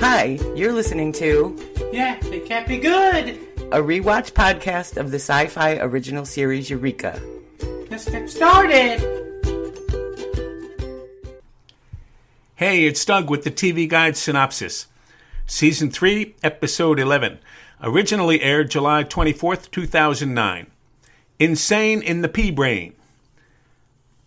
Hi, you're listening to Yeah, It can't be good. a rewatch podcast of the sci fi original series Eureka. Let's get started. Hey, it's Doug with the TV Guide synopsis. Season 3, Episode 11. Originally aired July 24th, 2009. Insane in the P-Brain.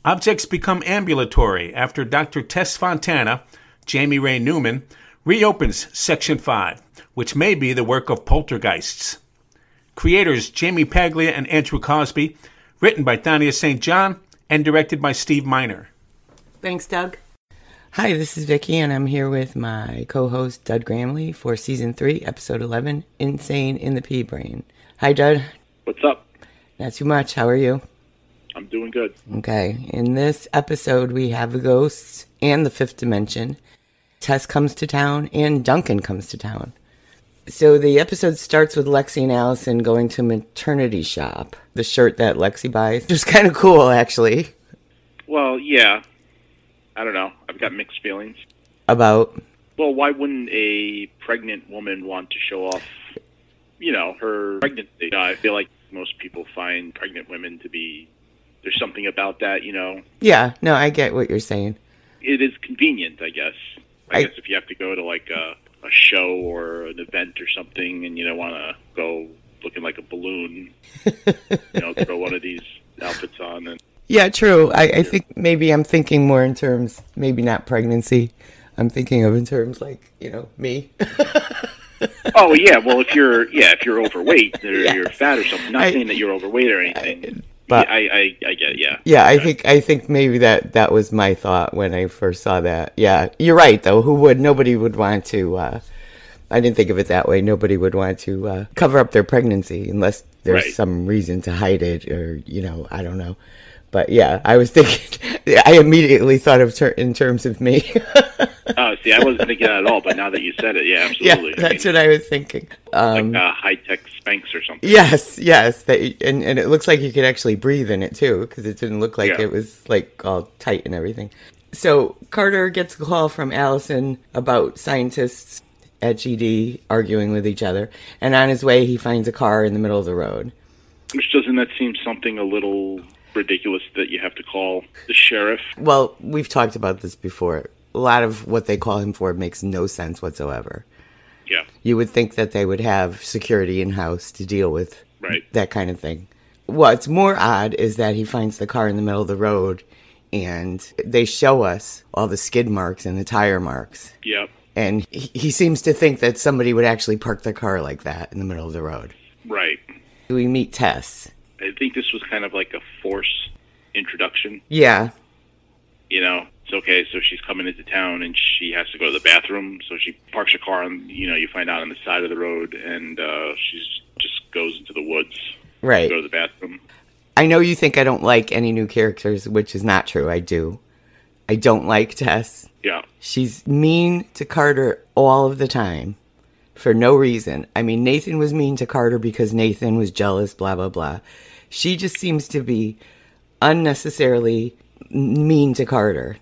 Objects become ambulatory after Dr. Tess Fontana, Jaime Ray Newman, reopens Section 5, which may be the work of poltergeists. Creators Jaime Paglia and Andrew Cosby, written by Thania St. John, and directed by Steve Miner. Thanks, Doug. Hi, this is Vicky, and I'm here with my co host, Dud Gramley, for Season 3, Episode 11 Insane in the P-Brain. Hi, Dud. What's up? Not too much. How are you? I'm doing good. Okay, in this episode, we have the ghosts and the fifth dimension. Tess comes to town, and Duncan comes to town. So the episode starts with Lexi and Allison going to maternity shop. The shirt that Lexi buys is kind of cool, actually. Well, yeah. I don't know. I've got mixed feelings. About Well, why wouldn't a pregnant woman want to show off, you know, her pregnancy? I feel like most people find pregnant women to be there's something about that, you know. yeah, no, I get what you're saying. It is convenient, I guess. I, I- guess if you have to go to like a, a show or an event or something, and you don't want to go looking like a balloon, you know, throw one of these outfits on and Yeah, true. I, I think maybe I'm thinking more in terms, maybe not pregnancy. I'm thinking of in terms like you know me. Oh yeah, well if you're yeah if you're overweight or Yeah. you're fat or something, not I- saying that you're overweight or anything. But- yeah, I, I I get it, yeah. Yeah, I think I think maybe that that was my thought when I first saw that. Yeah, you're right though. Who would? Nobody would want to. Uh, I didn't think of it that way. Nobody would want to uh, cover up their pregnancy unless there's Right. some reason to hide it, or you know, I don't know. But yeah, I was thinking. I immediately thought of ter- in terms of me. Oh, see, I wasn't thinking that at all, but now that you said it, yeah, absolutely. yeah, that's I what I was thinking. Um, like uh, high tech Spanx or something. Yes, yes, that, and and it looks like you could actually breathe in it too, because it didn't look like Yeah. it was like all tight and everything. So Carter gets a call from Allison about scientists at GD arguing with each other, and on his way he finds a car in the middle of the road. Which doesn't that seem something a little ridiculous that you have to call the sheriff? Well, we've talked about this before. A lot of what they call him for makes no sense whatsoever. Yeah, You would think that they would have security in house to deal with right. that kind of thing. What's more odd is that he finds the car in the middle of the road and they show us all the skid marks and the tire marks. Yep. And he, he seems to think that somebody would actually park their car like that in the middle of the road. Right. We meet Tess. I think this was kind of like a forced introduction. Yeah, You know, it's okay. So she's coming into town and she has to go to the bathroom. So she parks her car on, you know, you find out on the side of the road, and uh, she's just goes into the woods to right. go to the bathroom. I know you think I don't like any new characters, which is not true. I do. I don't like Tess. Yeah. She's mean to Carter all of the time for no reason. I mean, Nathan was mean to Carter because Nathan was jealous, blah, blah, blah. She just seems to be unnecessarily mean to Carter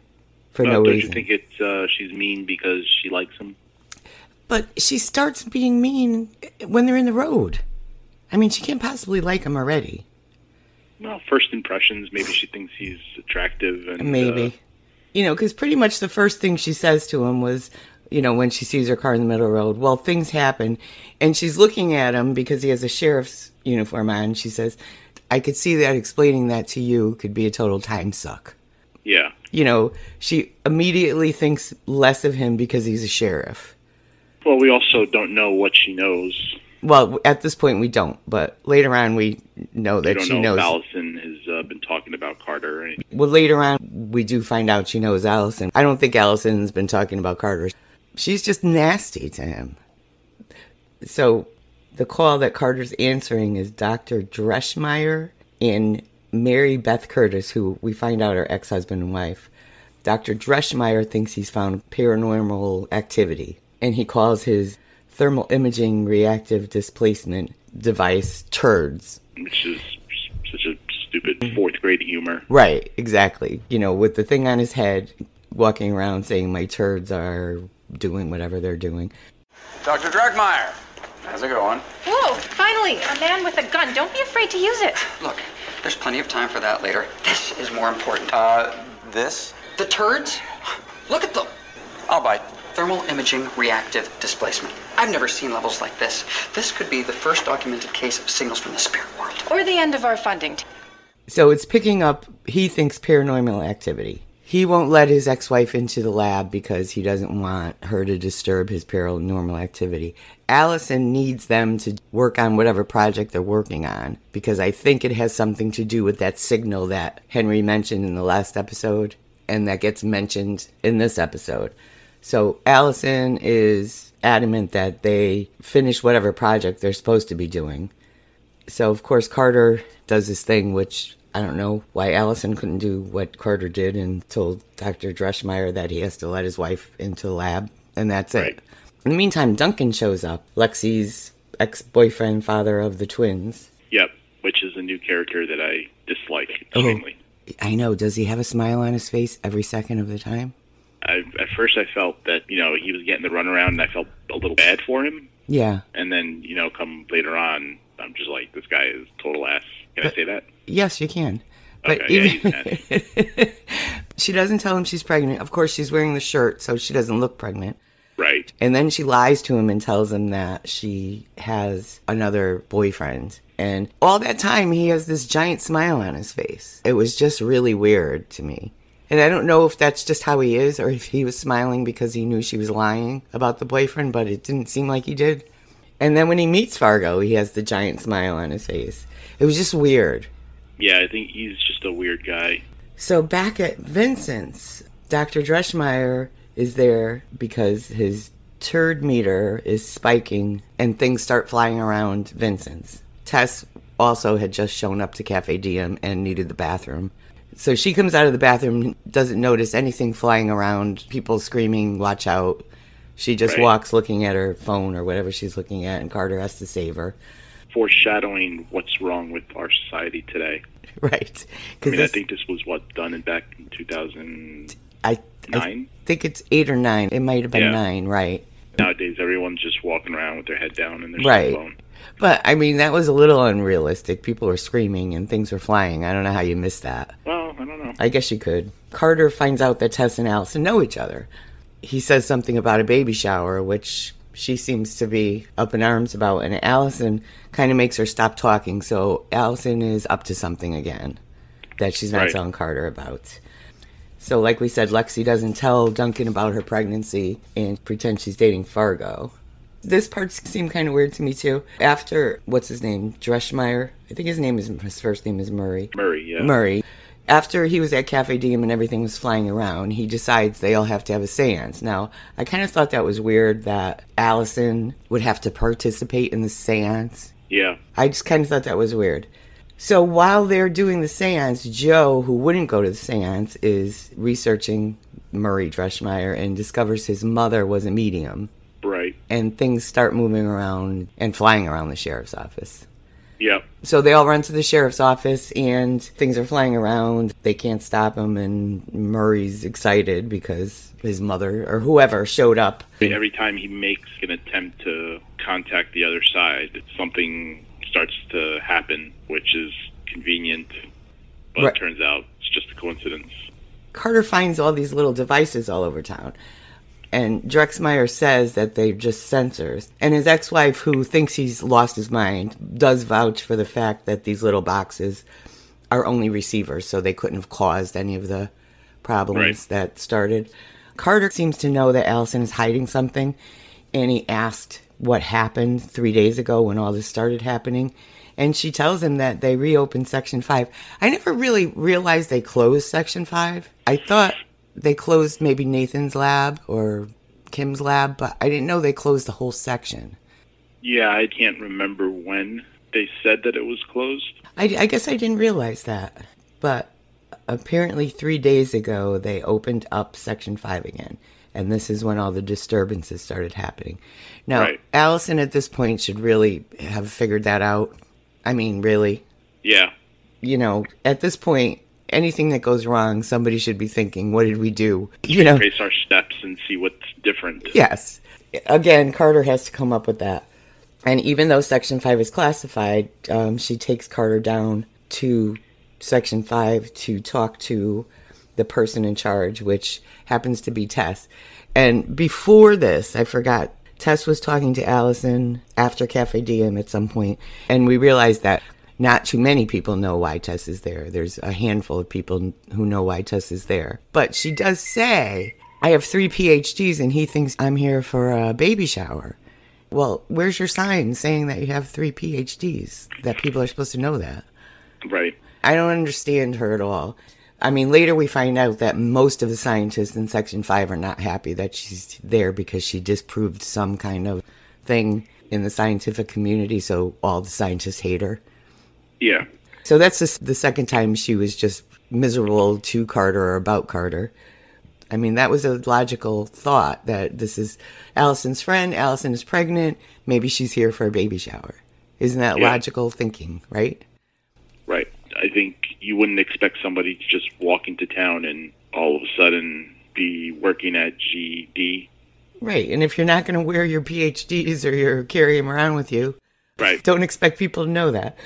for Uh, no don't reason. you think it's uh, she's mean because she likes him? but she starts being mean when they're in the road. I mean, she can't possibly like him already. Well, first impressions. Maybe she thinks he's attractive, and Maybe. uh, you know, because pretty much the first thing she says to him was, you know, when she sees her car in the middle of the road, well, things happen. And she's looking at him because he has a sheriff's uniform on. She says, I could see that explaining that to you could be a total time suck. yeah, You know, she immediately thinks less of him because he's a sheriff. Well, we also don't know what she knows. Well, at this point, we don't, but later on, we know that don't she know knows. if Allison has uh, been talking about Carter. or anything. Well, later on, we do find out she knows Allison. I don't think Allison's been talking about Carter. She's just nasty to him. So, the call that Carter's answering is Dr. Dreschmeyer and Mary Beth Curtis, who we find out are ex husband and wife. Dr. Dreschmeyer thinks he's found paranormal activity, and he calls his thermal imaging reactive displacement device turds. which is such a stupid mm-hmm. fourth grade humor. Right, exactly. You know, with the thing on his head, walking around saying my turds are doing whatever they're doing. Dr. Dragmeyer, how's it going? Whoa, finally, a man with a gun. Don't be afraid to use it. Look, there's plenty of time for that later. This is more important. Uh, this? the turds? Look at them. I'll bite. Thermal imaging reactive displacement. I've never seen levels like this. This could be the first documented case of signals from the spirit world. Or the end of our funding. So it's picking up, he thinks, paranormal activity. He won't let his ex wife into the lab because he doesn't want her to disturb his paranormal activity. Allison needs them to work on whatever project they're working on because I think it has something to do with that signal that Henry mentioned in the last episode and that gets mentioned in this episode. So Allison is adamant that they finish whatever project they're supposed to be doing. So of course Carter does this thing which I don't know why Allison couldn't do what Carter did and told Dr. Dreschmeyer that he has to let his wife into the lab and that's Right. it. In the meantime, Duncan shows up, Lexi's ex-boyfriend, father of the twins. Yep, which is a new character that I dislike Oh. I know, does he have a smile on his face every second of the time? I, at first, I felt that you know he was getting the runaround, and I felt a little bad for him. Yeah. And then you know, come later on, I'm just like, this guy is total ass. Can I say that? Yes, you can. But Okay, yeah, even she doesn't tell him she's pregnant. Of course, she's wearing the shirt, so she doesn't look pregnant. Right. And then she lies to him and tells him that she has another boyfriend. And all that time, he has this giant smile on his face. It was just really weird to me. And I don't know if that's just how he is or if he was smiling because he knew she was lying about the boyfriend, but it didn't seem like he did. And then when he meets Fargo, he has the giant smile on his face. It was just weird. Yeah, I think he's just a weird guy. So back at Vincent's, Dr. Dreschmeyer is there because his turd meter is spiking and things start flying around Vincent's. Tess also had just shown up to Cafe Diem and needed the bathroom. So she comes out of the bathroom, doesn't notice anything flying around, people screaming, watch out. She just Right. walks looking at her phone or whatever she's looking at, and Carter has to save her. Foreshadowing what's wrong with our society today. Right. I mean, I think this was what done in back in 2000. I, I think it's eight or nine. It might have been Yeah. nine, right? Nowadays, everyone's just walking around with their head down and their Right. phone. But I mean, that was a little unrealistic. People were screaming and things were flying. I don't know how you missed that. Well, I don't know. I guess you could. Carter finds out that Tess and Allison know each other. He says something about a baby shower, which she seems to be up in arms about, and Allison kind of makes her stop talking. So Allison is up to something again that she's not Right. telling Carter about. So, like we said, Lexi doesn't tell Duncan about her pregnancy and pretends she's dating Fargo. This part seemed kind of weird to me too. After what's his name, Dreschmeyer, I think his name is his first name is Murray. Murray, yeah. Murray. After he was at Cafe Diem and everything was flying around, he decides they all have to have a seance. Now, I kind of thought that was weird that Allison would have to participate in the seance. Yeah. I just kind of thought that was weird. So while they're doing the seance, Joe, who wouldn't go to the seance, is researching Murray Dreschmeyer and discovers his mother was a medium. Right. And things start moving around and flying around the sheriff's office. Yep. So they all run to the sheriff's office and things are flying around. They can't stop him, and Murray's excited because his mother or whoever showed up. Every time he makes an attempt to contact the other side, something starts to happen, which is convenient, but Right. it turns out it's just a coincidence. Carter finds all these little devices all over town. And Drexmeyer says that they're just sensors. And his ex wife, who thinks he's lost his mind, does vouch for the fact that these little boxes are only receivers, so they couldn't have caused any of the problems Right. that started. Carter seems to know that Allison is hiding something, and he asked what happened three days ago when all this started happening. And she tells him that they reopened Section 5. I never really realized they closed Section 5. I thought they closed maybe Nathan's lab or Kim's lab, but I didn't know they closed the whole section. Yeah, I can't remember when they said that it was closed. I, I guess I didn't realize that. But apparently, three days ago, they opened up Section 5 again. And this is when all the disturbances started happening. Now, Right. Allison at this point should really have figured that out. I mean, really. Yeah. You know, at this point, anything that goes wrong, somebody should be thinking, what did we do? You know, Trace our steps and see what's different. Yes. Again, Carter has to come up with that. And even though Section 5 is classified, um, she takes Carter down to Section 5 to talk to the person in charge, which happens to be Tess. And before this, I forgot, Tess was talking to Allison after Cafe Diem at some point, and we realized that not too many people know why Tess is there. There's a handful of people who know why Tess is there. But she does say, I have three PhDs, and he thinks I'm here for a baby shower. Well, where's your sign saying that you have three PhDs? That people are supposed to know that. Right. I don't understand her at all. I mean, later we find out that most of the scientists in Section 5 are not happy that she's there because she disproved some kind of thing in the scientific community, so all the scientists hate her. Yeah. So that's the, the second time she was just miserable to Carter or about Carter. I mean, that was a logical thought that this is Allison's friend. Allison is pregnant. Maybe she's here for a baby shower. Isn't that Yeah. logical thinking, right? Right. I think you wouldn't expect somebody to just walk into town and all of a sudden be working at GD. Right. And if you're not going to wear your PhDs or you're carry them around with you, Right. don't expect people to know that.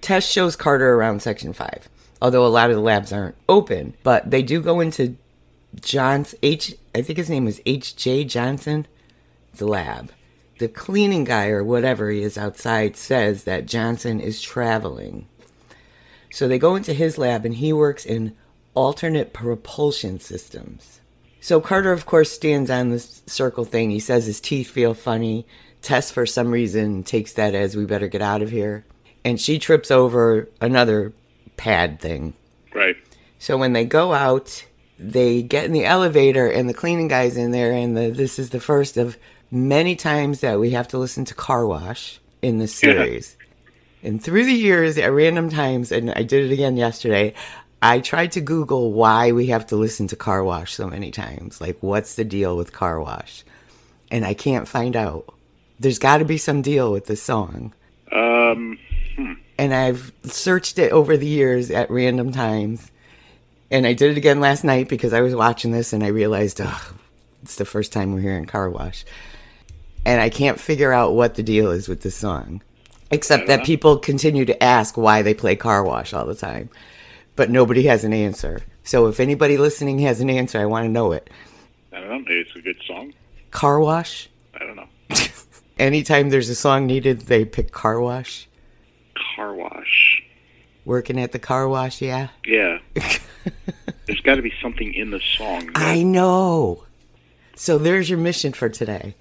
Tess shows Carter around Section 5, although a lot of the labs aren't open, but they do go into John's H, I think his name is H.J. Johnson, the lab. The cleaning guy or whatever he is outside says that Johnson is traveling. So they go into his lab and he works in alternate propulsion systems. So Carter, of course, stands on this circle thing. He says his teeth feel funny. Tess, for some reason, takes that as we better get out of here. And she trips over another pad thing. Right. So when they go out, they get in the elevator, and the cleaning guy's in there. And the, this is the first of many times that we have to listen to Car Wash in this Yeah. series. And through the years, at random times, and I did it again yesterday, I tried to Google why we have to listen to Car Wash so many times. Like, what's the deal with Car Wash? And I can't find out. There's got to be some deal with this song. Um. Hmm. And I've searched it over the years at random times. And I did it again last night because I was watching this and I realized, oh, it's the first time we're hearing Car Wash. And I can't figure out what the deal is with this song. Except that uh-huh. people continue to ask why they play Car Wash all the time. But nobody has an answer. So if anybody listening has an answer, I want to know it. I don't know. Maybe it's a good song. Car Wash? I don't know. Anytime there's a song needed, they pick Car Wash. Car wash. Working at the car wash, yeah. Yeah. There's got to be something in the song. that- I know. So there's your mission for today.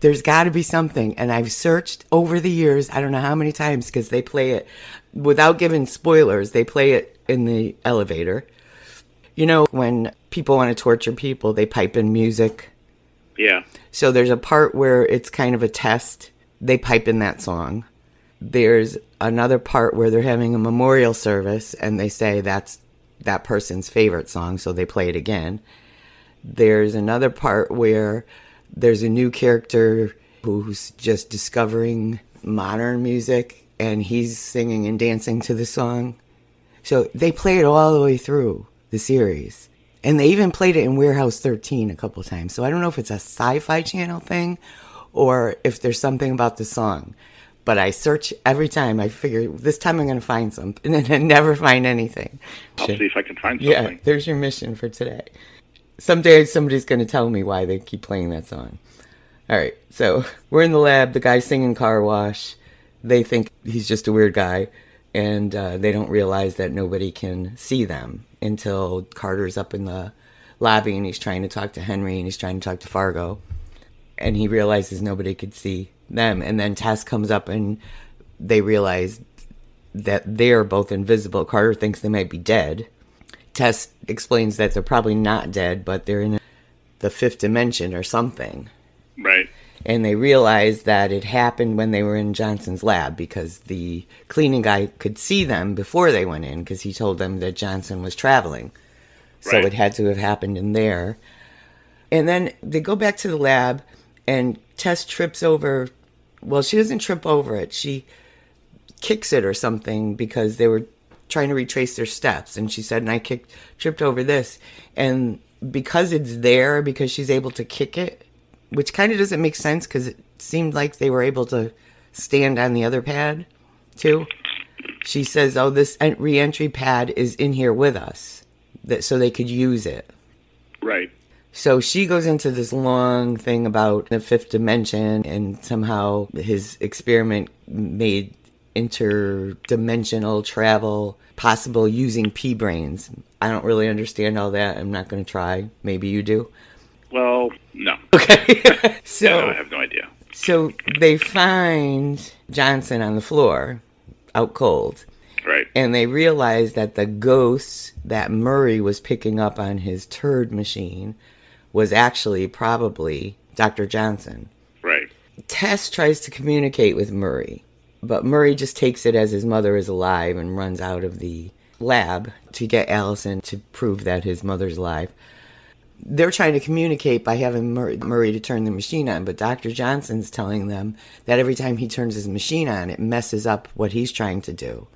There's got to be something. And I've searched over the years, I don't know how many times, because they play it without giving spoilers, they play it in the elevator. You know, when people want to torture people, they pipe in music. yeah. So there's a part where it's kind of a test. They pipe in that song. There's another part where they're having a memorial service and they say that's that person's favorite song, so they play it again. There's another part where there's a new character who's just discovering modern music and he's singing and dancing to the song. So they play it all the way through the series. And they even played it in Warehouse 13 a couple times. So I don't know if it's a sci fi channel thing or if there's something about the song. But I search every time. I figure this time I'm going to find something. And then I never find anything. I'll see if I can find something. Yeah, there's your mission for today. Someday somebody's going to tell me why they keep playing that song. All right, so we're in the lab. The guy's singing Car Wash. They think he's just a weird guy, and uh, they don't realize that nobody can see them until Carter's up in the lobby and he's trying to talk to Henry and he's trying to talk to Fargo. And he realizes nobody could see them. And then Tess comes up and they realize that they're both invisible. Carter thinks they might be dead. Tess explains that they're probably not dead, but they're in the fifth dimension or something. Right. And they realize that it happened when they were in Johnson's lab because the cleaning guy could see them before they went in because he told them that Johnson was traveling. So Right. it had to have happened in there. And then they go back to the lab and Tess trips over. Well, she doesn't trip over it. She kicks it or something because they were trying to retrace their steps. And she said, and I kicked, tripped over this. And because it's there, because she's able to kick it, which kind of doesn't make sense because it seemed like they were able to stand on the other pad too. She says, "Oh, this en- re-entry pad is in here with us, that so they could use it." Right. So she goes into this long thing about the fifth dimension and somehow his experiment made interdimensional travel possible using pea brains. I don't really understand all that. I'm not going to try. Maybe you do. Well, no. Okay. So no, I have no idea. so they find Johnson on the floor out cold. Right. and they realized that the ghosts that Murray was picking up on his turd machine was actually probably Dr. Johnson. Right. Tess tries to communicate with Murray, but Murray just takes it as his mother is alive and runs out of the lab to get Allison to prove that his mother's alive. They're trying to communicate by having Murray, Murray to turn the machine on, but Dr. Johnson's telling them that every time he turns his machine on, it messes up what he's trying to do.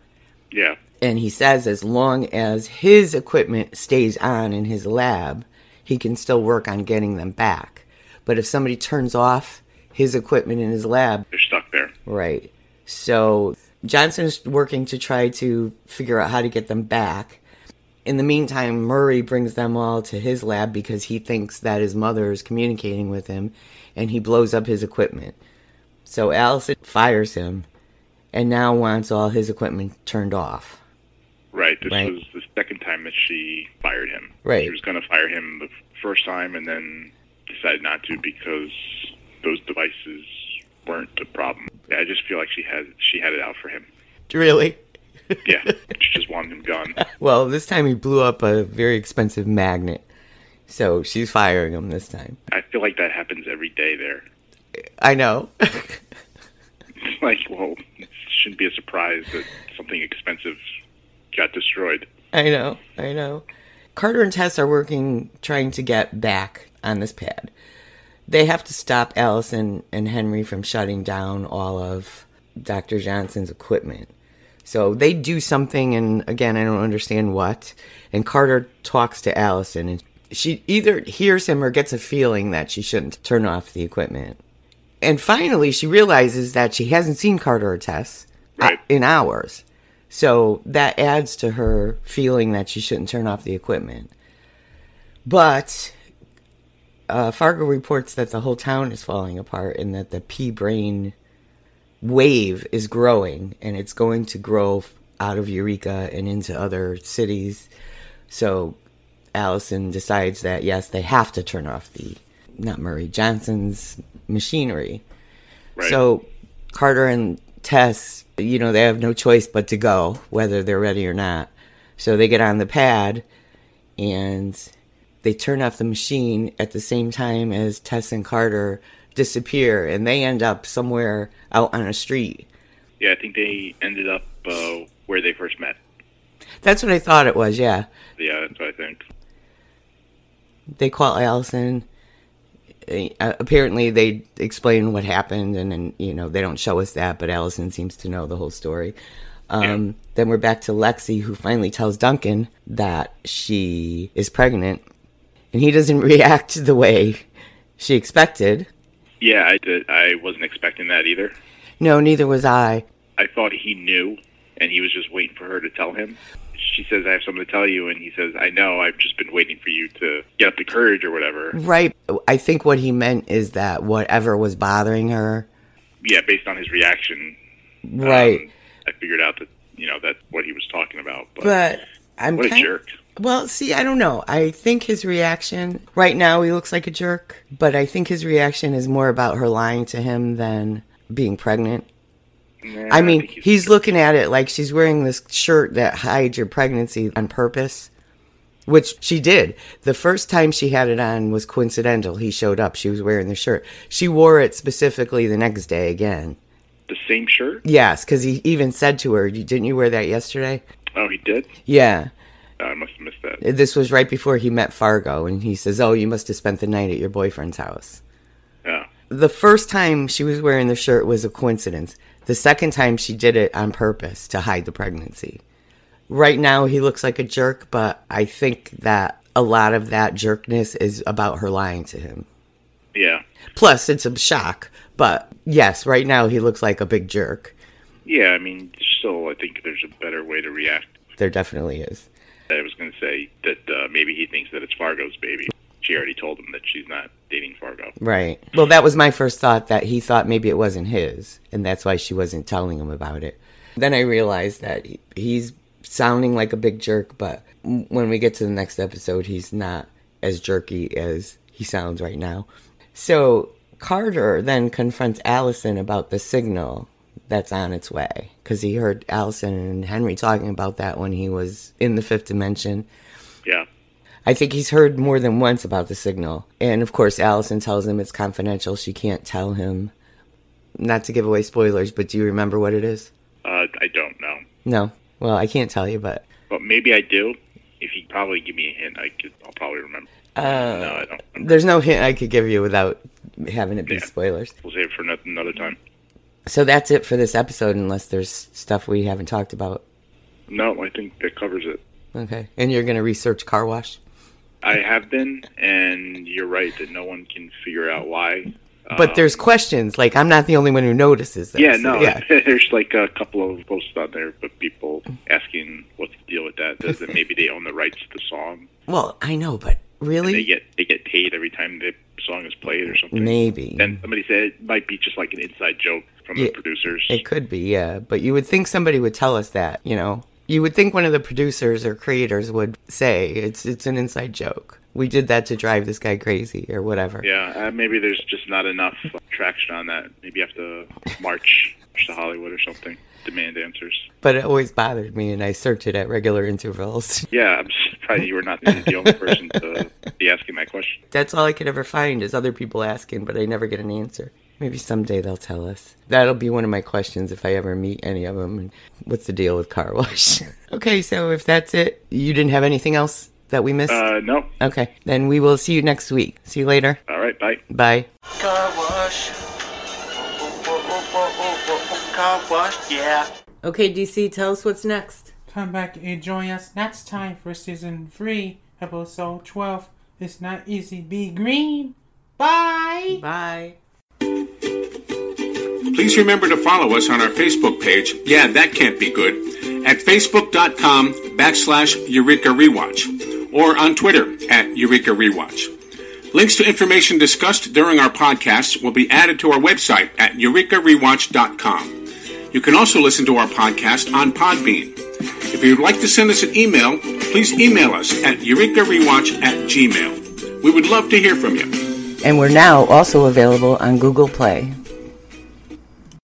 Yeah. And he says as long as his equipment stays on in his lab, he can still work on getting them back. But if somebody turns off his equipment in his lab, They're stuck there. right. So Johnson is working to try to figure out how to get them back. In the meantime, Murray brings them all to his lab because he thinks that his mother is communicating with him and he blows up his equipment. So Allison fires him and now wants all his equipment turned off. Right. This Right. was the second time that she fired him. Right. She was going to fire him the first time and then decided not to because those devices weren't a problem. I just feel like she had she had it out for him. Really? Yeah. she just wanted him gone. Well, this time he blew up a very expensive magnet. So she's firing him this time. I feel like that happens every day there. I know. Like, well, it shouldn't be a surprise that something expensive got destroyed. I know. I know. Carter and Tess are working trying to get back on this pad. They have to stop Allison and Henry from shutting down all of Dr. Johnson's equipment. So they do something, and again, I don't understand what. And Carter talks to Allison, and she either hears him or gets a feeling that she shouldn't turn off the equipment. And finally, she realizes that she hasn't seen Carter or Tess uh, Right. in hours. So that adds to her feeling that she shouldn't turn off the equipment. But uh, Fargo reports that the whole town is falling apart and that the pea brain wave is growing and it's going to grow out of Eureka and into other cities. So Allison decides that yes, they have to turn off the not Murray Johnson's machinery. Right. So Carter and Tess, you know, they have no choice but to go, whether they're ready or not. So they get on the pad and they turn off the machine at the same time as Tess and Carter disappear and they end up somewhere out on a street. Yeah, I think they ended up uh, where they first met. That's what I thought it was, yeah. Yeah, that's what I think. They call Allison. Uh, apparently, they explain what happened, and then you know they don't show us that, but Allison seems to know the whole story. Um, Then we're back to Lexi, who finally tells Duncan that she is pregnant, and he doesn't react the way she expected. Yeah, I did. I wasn't expecting that either. No, neither was I. I thought he knew, and he was just waiting for her to tell him. She says, "I have something to tell you," and he says, "I know. I've just been waiting for you to get up the courage or whatever." Right. I think what he meant is that whatever was bothering her. Yeah, based on his reaction, Right. um, I figured out that you know that's what he was talking about. But, but I'm what a jerk! Well, see, I don't know. I think his reaction right now he looks like a jerk, but I think his reaction is more about her lying to him than being pregnant. Nah, I mean, think he's looking at it like she's wearing this shirt that hides your pregnancy on purpose, which she did. The first time she had it on was coincidental. He showed up. She was wearing the shirt. She wore it specifically the next day again. the same shirt. Yes, because he even said to her, "Didn't you wear that yesterday?" Oh, he did. Yeah. Oh, I must have missed that. This was right before he met Fargo, and he says, "Oh, you must have spent the night at your boyfriend's house." Oh, The first time she was wearing the shirt was a coincidence. The second time she did it on purpose to hide the pregnancy. right now he looks like a jerk, but I think that a lot of that jerkness is about her lying to him. Yeah. Plus, it's a shock, but yes, right now he looks like a big jerk. Yeah, I mean, still, I think there's a better way to react. There definitely is. I was going to say that uh, maybe he thinks that it's Fargo's baby. She already told him that she's not Right. Well, that was my first thought that he thought maybe it wasn't his, and that's why she wasn't telling him about it. Then I realized that he- he's sounding like a big jerk, but when we get to the next episode, he's not as jerky as he sounds right now. So Carter then confronts Allison about the signal that's on its way because he heard Allison and Henry talking about that when he was in the fifth dimension. Yeah. I think he's heard more than once about the signal. And of course, Allison tells him it's confidential. She can't tell him. Not to give away spoilers, but do you remember what it is? Uh, I don't know. No. Well, I can't tell you, but But maybe I do. If you probably give me a hint, I could. I'll probably remember. uh, no, I don't. Remember. there's no hint I could give you without having it be Yeah. spoilers. We'll save it for another time. So that's it for this episode, unless there's stuff we haven't talked about. No, I think that covers it. Okay. And you're going to research car wash? I have been, and you're right that no one can figure out why. But Um, there's questions. Like, I'm not the only one who notices this. Yeah, no, Yeah. there's like a couple of posts on there, but people asking what's the deal with that? Does it maybe they own the rights to the song? Well, I know, but really, They really? get they get paid every time the song is played or something. Maybe. And somebody said it might be just like an inside joke from the producers. It could be, yeah. But you would think somebody would tell us that, you know? You would think one of the producers or creators would say it's it's an inside joke. We did that to drive this guy crazy or whatever. Yeah, uh, maybe there's just not enough traction on that. Maybe you have to march to Hollywood or something. Demand answers. But it always bothered me, and I search it at regular intervals. Yeah, I'm surprised you were not the only person to be asking that question. That's all I could ever find is other people asking, but I never get an answer. Maybe someday they'll tell us. That'll be one of my questions if I ever meet any of them. What's the deal with car wash? okay, so if that's it, you didn't have anything else that we missed? Uh, no. okay, then we will see you next week. See you later. All right, bye. Bye. Car wash. Car wash, yeah. Okay, DC, tell us what's next. Come back and join us next time for season 3, episode 12. It's not easy be green. Bye! Bye. Please remember to follow us on our Facebook page. Yeah, that can't be good. At facebook.com backslash Eureka Rewatch or on Twitter at Eureka Rewatch. Links to information discussed during our podcasts will be added to our website at eurekarewatch.com. You can also listen to our podcast on Podbean. If you'd like to send us an email, please email us at eurekarewatch at gmail. We would love to hear from you. And we're now also available on Google Play.